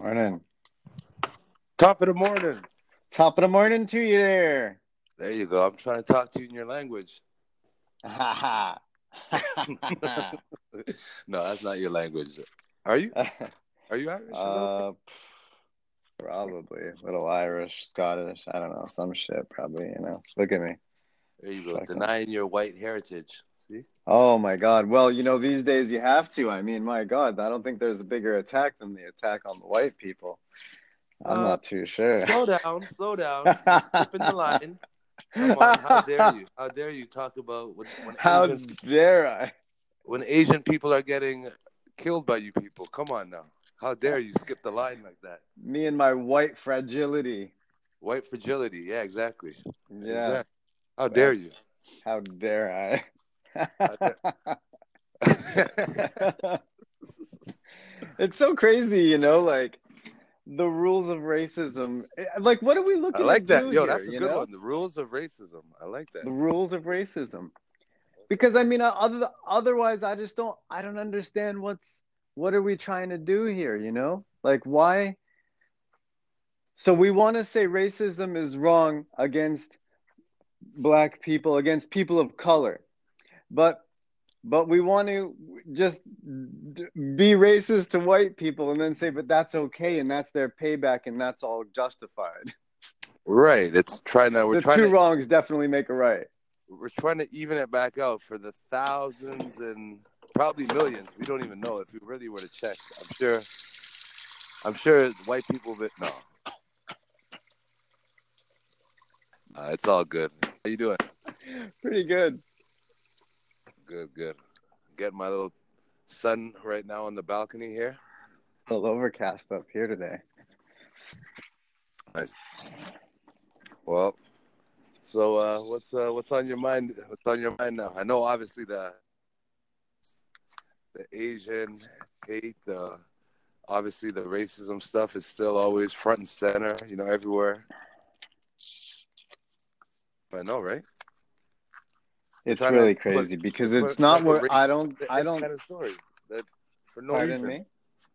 Morning. Top of the morning. Top of the morning to you there. There you go. I'm trying to talk to you in your language. Ha ha. no, that's not your language. Are you? Are you Irish? uh, probably a little Irish, Scottish. I don't know, some shit. Probably, you know. Look at me. there you go. Denying your white heritage. Oh my God. Well, you know, these days you have to. I mean, my God, I don't think there's a bigger attack than the attack on the white people. I'm Uh, not too sure. Slow down. Slow down. Flipping the line. Come on. How dare you? How dare you talk about when, when, How Asian, dare I? when Asian people are getting killed by you people? Come on now. How dare you skip the line like that? Me and my white fragility. White fragility. Yeah, exactly. Yeah. Exact- How dare you? How dare I? it's so crazy, you know, like the rules of racism. Eh, Like, what are we looking I like that. Yo, here, that's a good know? one. The rules of racism. I like that. The rules of racism. Because I mean, other otherwise, I just don't. I don't understand what's what are we trying to do here? You know, like why? So we want to say racism is wrong against black people, against people of color, but but we want to just be racist to white people and then say, but that's okay and that's their payback and that's all justified. Right. It's trying to. We're the trying two to. wrongs definitely make a right. We're trying to even it back out for the thousands and probably millions. We don't even know if we really were to check. I'm sure. I'm sure white people. That no. Uh, it's all good. How you doing? Pretty good. Good. Good. Get my little son right now on the balcony here. A little overcast up here today. Nice. Well, so uh, what's uh, what's on your mind? What's on your mind now? I know obviously the the Asian hate, the obviously the racism stuff is still always front and center. You know, everywhere. I know, right? It's to really put- crazy because it's not to what I don't I don't kind of story that for no reason. me.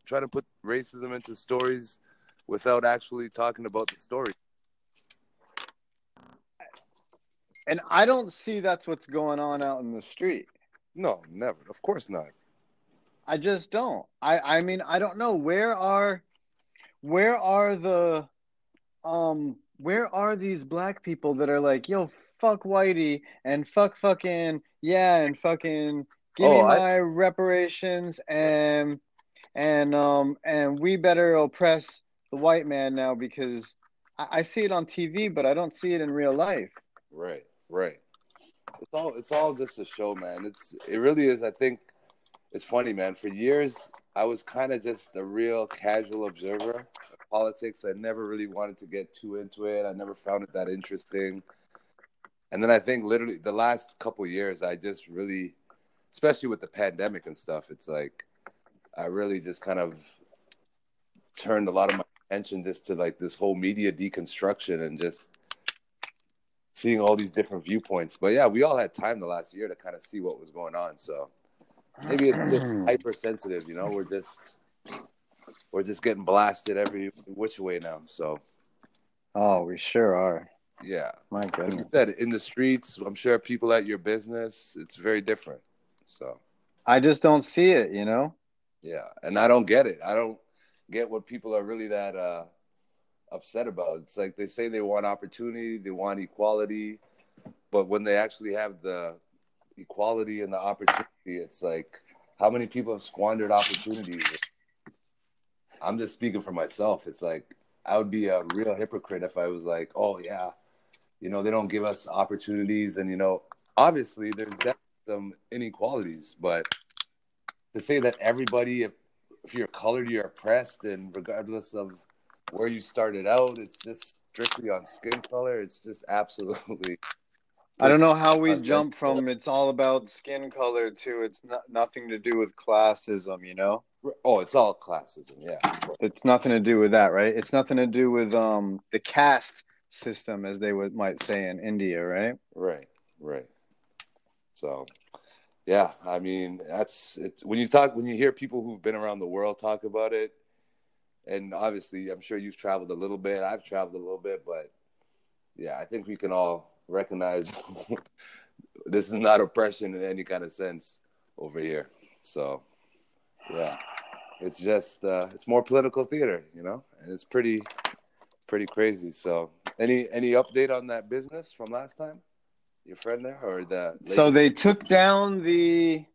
Trying to put racism into stories without actually talking about the story. And I don't see that's what's going on out in the street. No, never. Of course not. I just don't. I I mean I don't know where are where are the um where are these black people that are like yo fuck whitey and fuck fucking yeah and fucking give me Oh, I- my reparations and and um and we better oppress the white man now because I, I see it on TV but I don't see it in real life. Right, right. It's all it's all just a show, man. It's it really is. I think it's funny, man. For years, I was kind of just a real casual observer of politics. I never really wanted to get too into it. I never found it that interesting. And then I think literally the last couple years, I just really, especially with the pandemic and stuff, it's like I really just kind of turned a lot of my attention just to like this whole media deconstruction and just seeing all these different viewpoints. But yeah, we all had time the last year to kind of see what was going on. So maybe it's just hypersensitive, you know. We're just we're just getting blasted every which way now. So Oh, we sure are. Yeah, My like you said, in the streets, I'm sure people at your business, it's very different. So I just don't see it, you know? yeah, and I don't get it. I don't get what people are really that uh, upset about. It's like they say they want opportunity, they want equality, but when they actually have the equality and the opportunity, it's like how many people have squandered opportunities? I'm just speaking for myself. It's like I would be a real hypocrite if I was like, oh yeah, you know, they don't give us opportunities, and you know, obviously there's some inequalities, but to say that everybody, if if you're colored, you're oppressed, and regardless of where you started out, it's just strictly on skin color. It's just absolutely. I don't know how we jump from it's all about skin color to it's not, nothing to do with classism, you know? Oh, it's all classism. Yeah. It's nothing to do with that, right? It's nothing to do with um the caste system as they would might say in India, right? Right. Right. So, yeah, I mean, that's it's when you talk when you hear people who've been around the world talk about it, and obviously, I'm sure you've traveled a little bit. I've traveled a little bit, but yeah, I think we can all recognize this is not oppression in any kind of sense over here. So, yeah, it's just uh, it's more political theater, you know, and it's pretty pretty crazy. So, any any update on that business from last time? Your friend there, or the? So they took down the.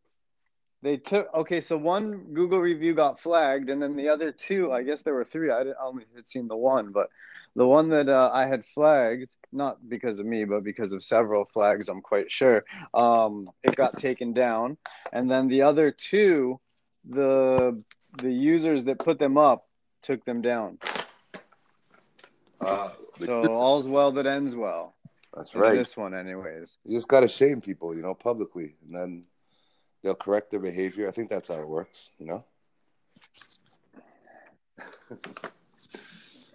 They took okay. So one Google review got flagged, and then the other two. I guess there were three. I, I only had seen the one, but the one that uh, I had flagged, not because of me, but because of several flags, I'm quite sure. Um, it got taken down, and then the other two, the the users that put them up took them down. Uh, So all's well that ends well. that's right. This one, anyways. You just gotta shame people, you know, publicly, and then they'll correct their behavior. I think that's how it works, you know.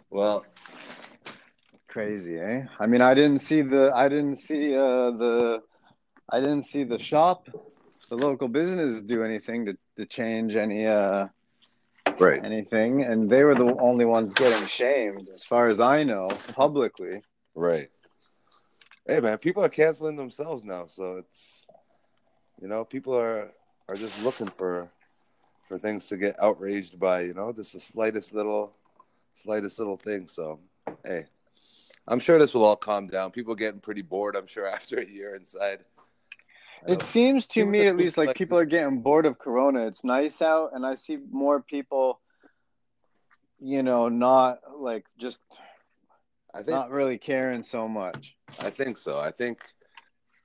well, Crazy, eh? I mean, I didn't see the, I didn't see uh, the, I didn't see the shop, the local business do anything to, to change any uh right, anything, and they were the only ones getting shamed, as far as I know, publicly. right. Hey, man, people are canceling themselves now, so it's, you know, people are are just looking for for things to get outraged by, you know, just the slightest little, slightest little thing. So, hey, I'm sure this will all calm down. People getting pretty bored. I'm sure after a year inside. I It seems to me, at least, like like people are getting bored of Corona. It's nice out, and I see more people, you know, not like just I think not really caring so much. I think so. I think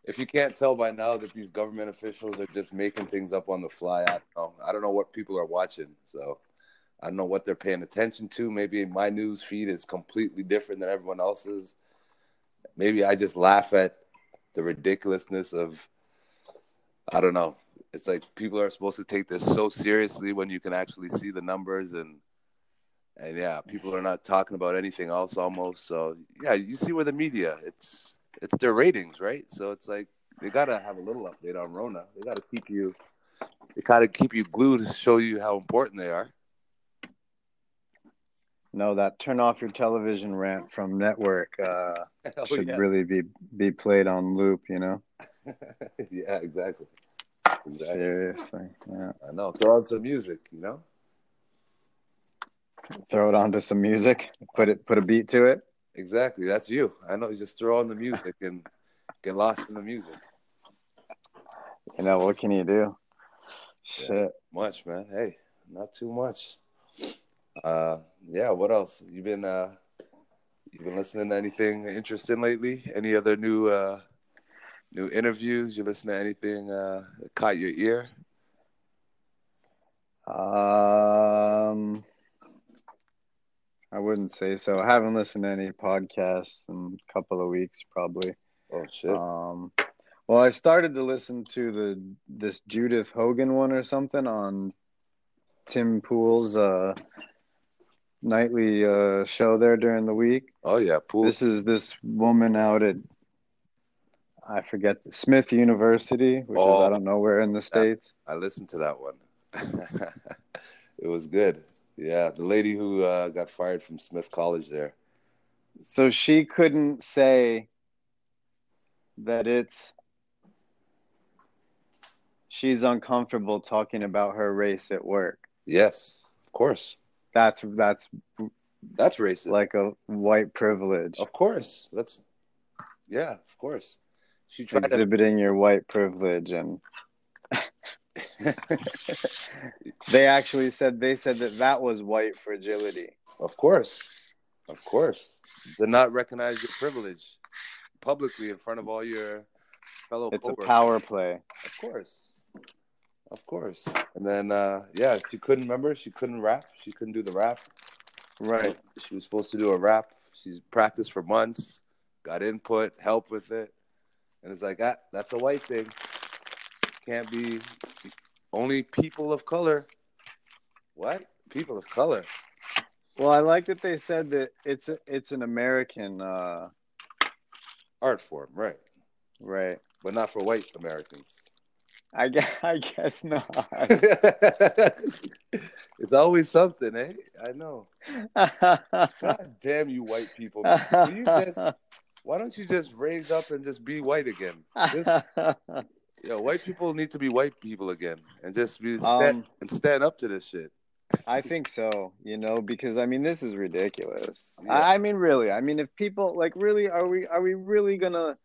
if you can't tell by now that these government officials are just making things up on the fly, I don't know. I don't know what people are watching. So I don't know what they're paying attention to. Maybe my news feed is completely different than everyone else's. Maybe I just laugh at the ridiculousness of I don't know. It's like people are supposed to take this so seriously when you can actually see the numbers and and yeah, people are not talking about anything else almost. So yeah, you see where the media it's it's their ratings, right? So it's like they gotta have a little update on Rona. They gotta keep you they gotta keep you glued to show you how important they are. No, that turn off your television rant from network uh, Oh, should yeah. really be be played on loop. You know, yeah, exactly. Exactly. seriously. Yeah, I know. Throw on some music, you know? throw it onto some music. Put it. Put a beat to it. Exactly. That's you. I know. You just throw on the music and get lost in the music. You know what can you do? Yeah. Shit. Much, man. Hey, not too much. Uh, yeah. What else? you've been uh, you been listening to anything interesting lately? Any other new uh, new interviews? You listen to anything uh, that caught your ear? Um, I wouldn't say so. I haven't listened to any podcasts in a couple of weeks, probably. Oh shit! Um, well, I started to listen to the this Judith Hogan one or something on Tim Pool's uh, nightly uh, show there during the week. oh yeah, pool. This is this woman out at I forget Smith University, which is Oh. I don't know where in the states. I listened to that one. it was good. Yeah, the lady who uh, got fired from Smith College there. So she couldn't say that it's she's uncomfortable talking about her race at work. Yes, of course. That's that's That's racist. like a white privilege. Of course. That's yeah, of course. She tried Exhibiting your white privilege and they actually said they said that that was white fragility. Of course. Of course. To not recognize your privilege publicly in front of all your fellow It's a power play. Of course. Of course. And then uh yeah, she couldn't remember, she couldn't rap. She couldn't do the rap. Right. She was supposed to do a rap. She's practiced for months, got input, help with it. And it's like, ah, that's a white thing. Can't be only people of color. What? People of color. Well, I like that they said that it's a, it's an American uh Art form, right. right. But not for white Americans. I guess, I guess not. It's always something, eh? I know. God damn you, white people! You just why don't you just raise up and just be white again? Just, know, white people need to be white people again and just be stand, Um, and stand up to this shit. I think so, you know, because I mean this is ridiculous. Yeah. I, I mean really, I mean if people like really are we are we really gonna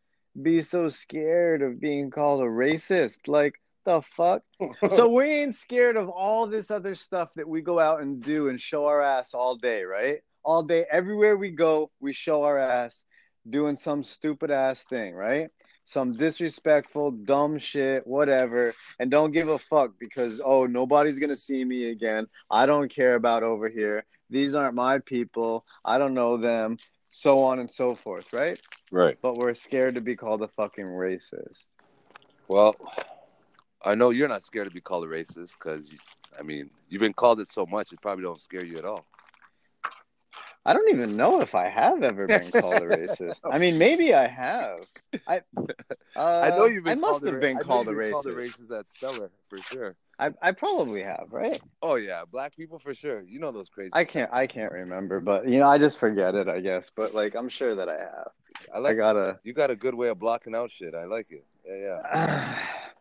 be so scared of being called a racist? Like the fuck? so we ain't scared of all this other stuff that we go out and do and show our ass all day, right? All day, everywhere we go, we show our ass doing some stupid ass thing, right? Some disrespectful, dumb shit, whatever, and don't give a fuck because oh, nobody's gonna see me again. I don't care about over here. These aren't my people. I don't know them. So on and so forth, right? right. But we're scared to be called a fucking racist. Well, I know you're not scared to be called a racist because, you, I mean, you've been called it so much, it probably don't scare you at all. I don't even know if I have ever been called a racist. I mean, maybe I have. I uh, I know you've been. I must have been called a been racist. Called a racist at Stellar for sure. I I probably have, right? Oh yeah, black people for sure. You know those crazy. I can't I can't remember, but you know, I just forget it, I guess. But like, I'm sure that I have. I I like. gotta, You got a good way of blocking out shit. I like it. Yeah, yeah.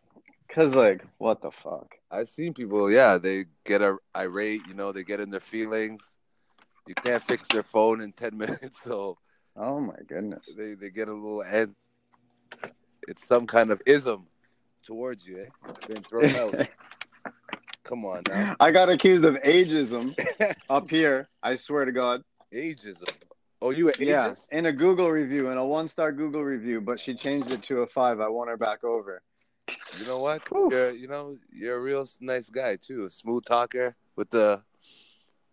cause like, what the fuck? I've seen people. Yeah, they get a, irate. You know, they get in their feelings. You can't fix their phone in ten minutes, so Oh my goodness. they they get a little and it's some kind of ism towards you. Eh? Been thrown out. Come on now, I got accused of ageism up here. I swear to God. ageism. Oh, you Yeah, in a Google review, in a one-star Google review, but she changed it to a five. I want her back over. You know what? Whew. You're you know you're a real nice guy too. A smooth talker with the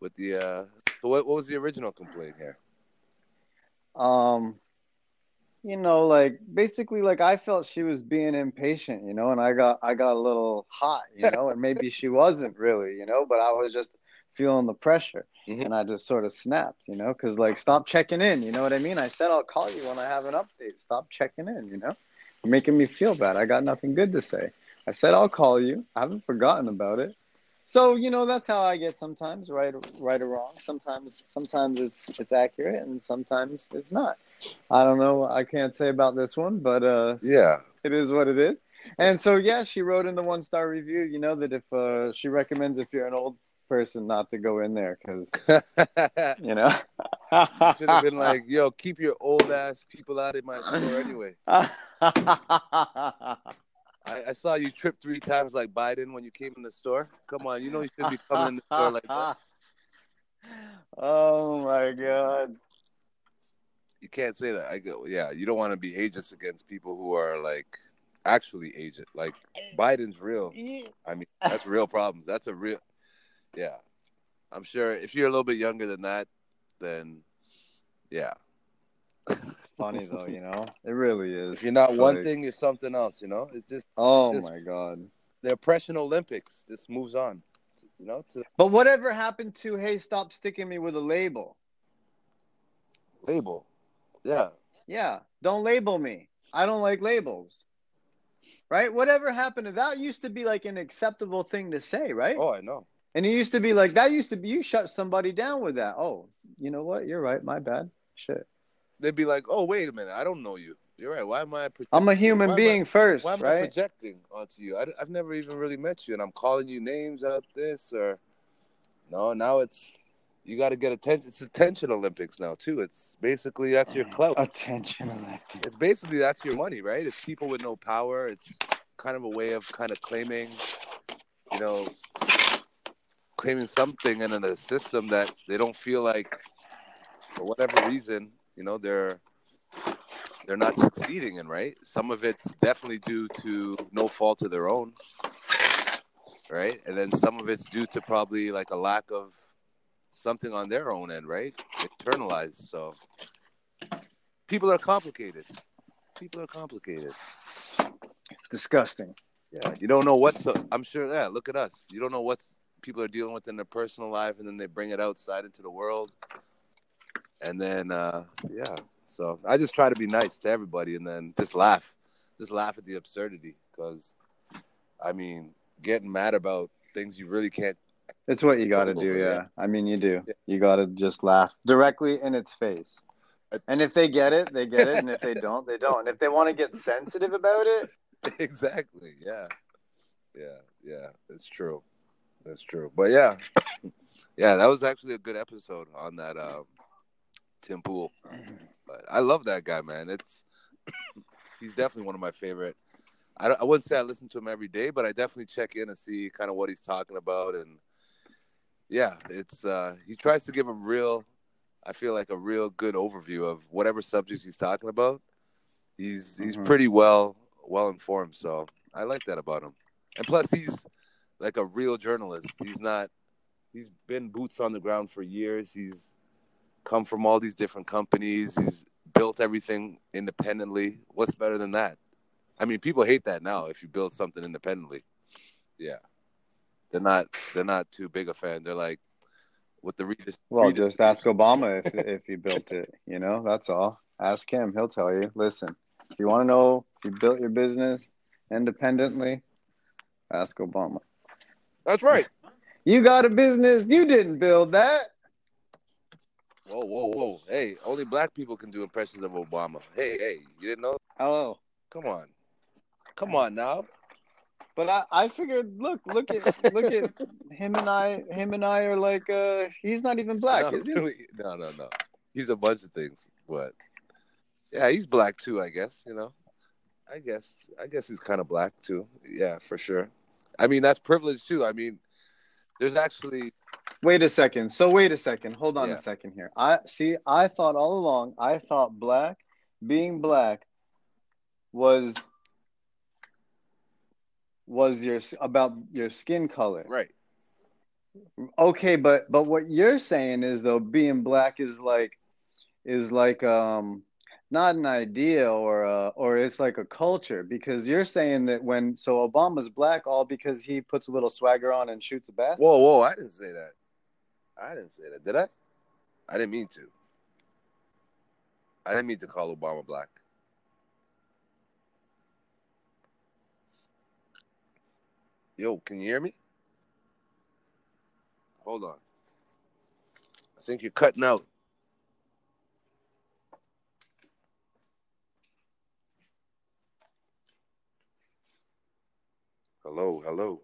with the. uh So what what was the original complaint here? um you know like basically like i felt she was being impatient you know and i got i got a little hot you know and maybe she wasn't really you know but i was just feeling the pressure Mhm. and i just sort of snapped you know because like stop checking in you know what i mean? I said i'll call you when i have an update. Stop checking in you know? You're making me feel bad. I got nothing good to say. I said i'll call you. I haven't forgotten about it so you know that's how I get sometimes, right, right or wrong. Sometimes, sometimes it's it's accurate, and sometimes it's not. I don't know. I can't say about this one, but uh, Yeah. it is what it is. And so yeah, she wrote in the one star review, you know, that if uh, she recommends if you're an old person not to go in there because you know. Should have been like, yo, keep your old ass people out of my store anyway. I, I saw you trip three times like Biden when you came in the store. Come on, you know you should be coming in the store like that. oh my god. You can't say that. I go, yeah, you don't want to be ageist against people who are like actually aged. Like Biden's real. I mean, that's real problems. That's a real, yeah. I'm sure if you're a little bit younger than that, then yeah. It's funny though, you know. It really is. If you're not one Like, thing, you're something else. You know, it's just Oh it's- my god. the oppression Olympics just moves on. You know, to But whatever happened to hey, stop sticking me with a label? label. Yeah, Yeah, don't label me. I don't like labels. Right? Whatever happened to that used to be like an acceptable thing to say, right? Oh, I know. And it used to be like that used to be you shut somebody down with that. Oh, you know what? You're right. My bad. Shit. They'd be like, "Oh, wait a minute, I don't know you. You're right. Why am I? Projecting? I'm a human why am I- being first, why am I projecting onto you? I, have never even really met you, and I'm calling you names out this or no. Now it's you got to get attention. It's attention Olympics now too. It's basically that's your clout. Attention, Olympic. It's basically that's your money, right? It's people with no power. It's kind of a way of kind of claiming, you know, claiming something in a system that they don't feel like, for whatever reason, you know, they're they're not succeeding in. Right? Some of it's definitely due to no fault of their own, right? And then some of it's due to probably like a lack of something on their own end, right? Internalized. So people are complicated. People are complicated. Disgusting. Yeah, you don't know what's. I'm sure. Yeah, look at us. You don't know what people are dealing with in their personal life, and then they bring it outside into the world. And then, uh, yeah. So I just try to be nice to everybody, and then just laugh, just laugh at the absurdity. Because, I mean, getting mad about things you really can't It's what you got to do. yeah. Yeah. I mean, you do. Yeah. You got to just laugh directly in its face. And if they get it, they get it. And if they don't, they don't. And if they want to get sensitive about it, exactly. Yeah. Yeah. Yeah. It's true. That's true. But yeah. Yeah, that was actually a good episode on that um Tim Pool. But I love that guy, man. It's he's definitely one of my favorite. I, I wouldn't say I listen to him every day, but I definitely check in and see kind of what he's talking about. And yeah, it's uh he tries to give a real, I feel like a real good overview of whatever subjects he's talking about. He's he's Mhm. pretty well well informed, so I like that about him. And plus, he's like a real journalist. He's not. He's been boots on the ground for years. He's come from all these different companies. He's built everything independently. What's better than that? I mean, people hate that now if you build something independently. Yeah, they're not. They're not too big a fan. They're like, with the readers. well, just ask Obama if if he built it. You know, that's all. Ask him. He'll tell you. Listen, if you want to know if you built your business independently, ask Obama. That's right. You got a business. You didn't build that. Whoa, whoa, whoa! Hey, only black people can do impressions of Obama. Hey, hey, you didn't know? Hello. Come on, come on now. But I, I figured, look, look at, look at him and I. Him and I are like, uh, he's not even black, no, is he? no, no, no. He's a bunch of things, but yeah, he's black too. I guess you know. I guess I guess he's kind of black too. Yeah, for sure. I mean, that's privilege too. I mean, there's actually Wait a second. So wait a second. Hold on Yeah. a second here. I see. I thought all along. I thought black, being black, was was your about your skin color. right. Okay, but but what you're saying is though being black is like is like um not an idea or uh or it's like a culture because you're saying that when so Obama's black all because he puts a little swagger on and shoots a basketball. Whoa, whoa! I didn't say that. I didn't say that. Did I? I didn't mean to. I didn't mean to call Obama black. Yo, can you hear me? Hold on. I think you're cutting out. Hello, hello.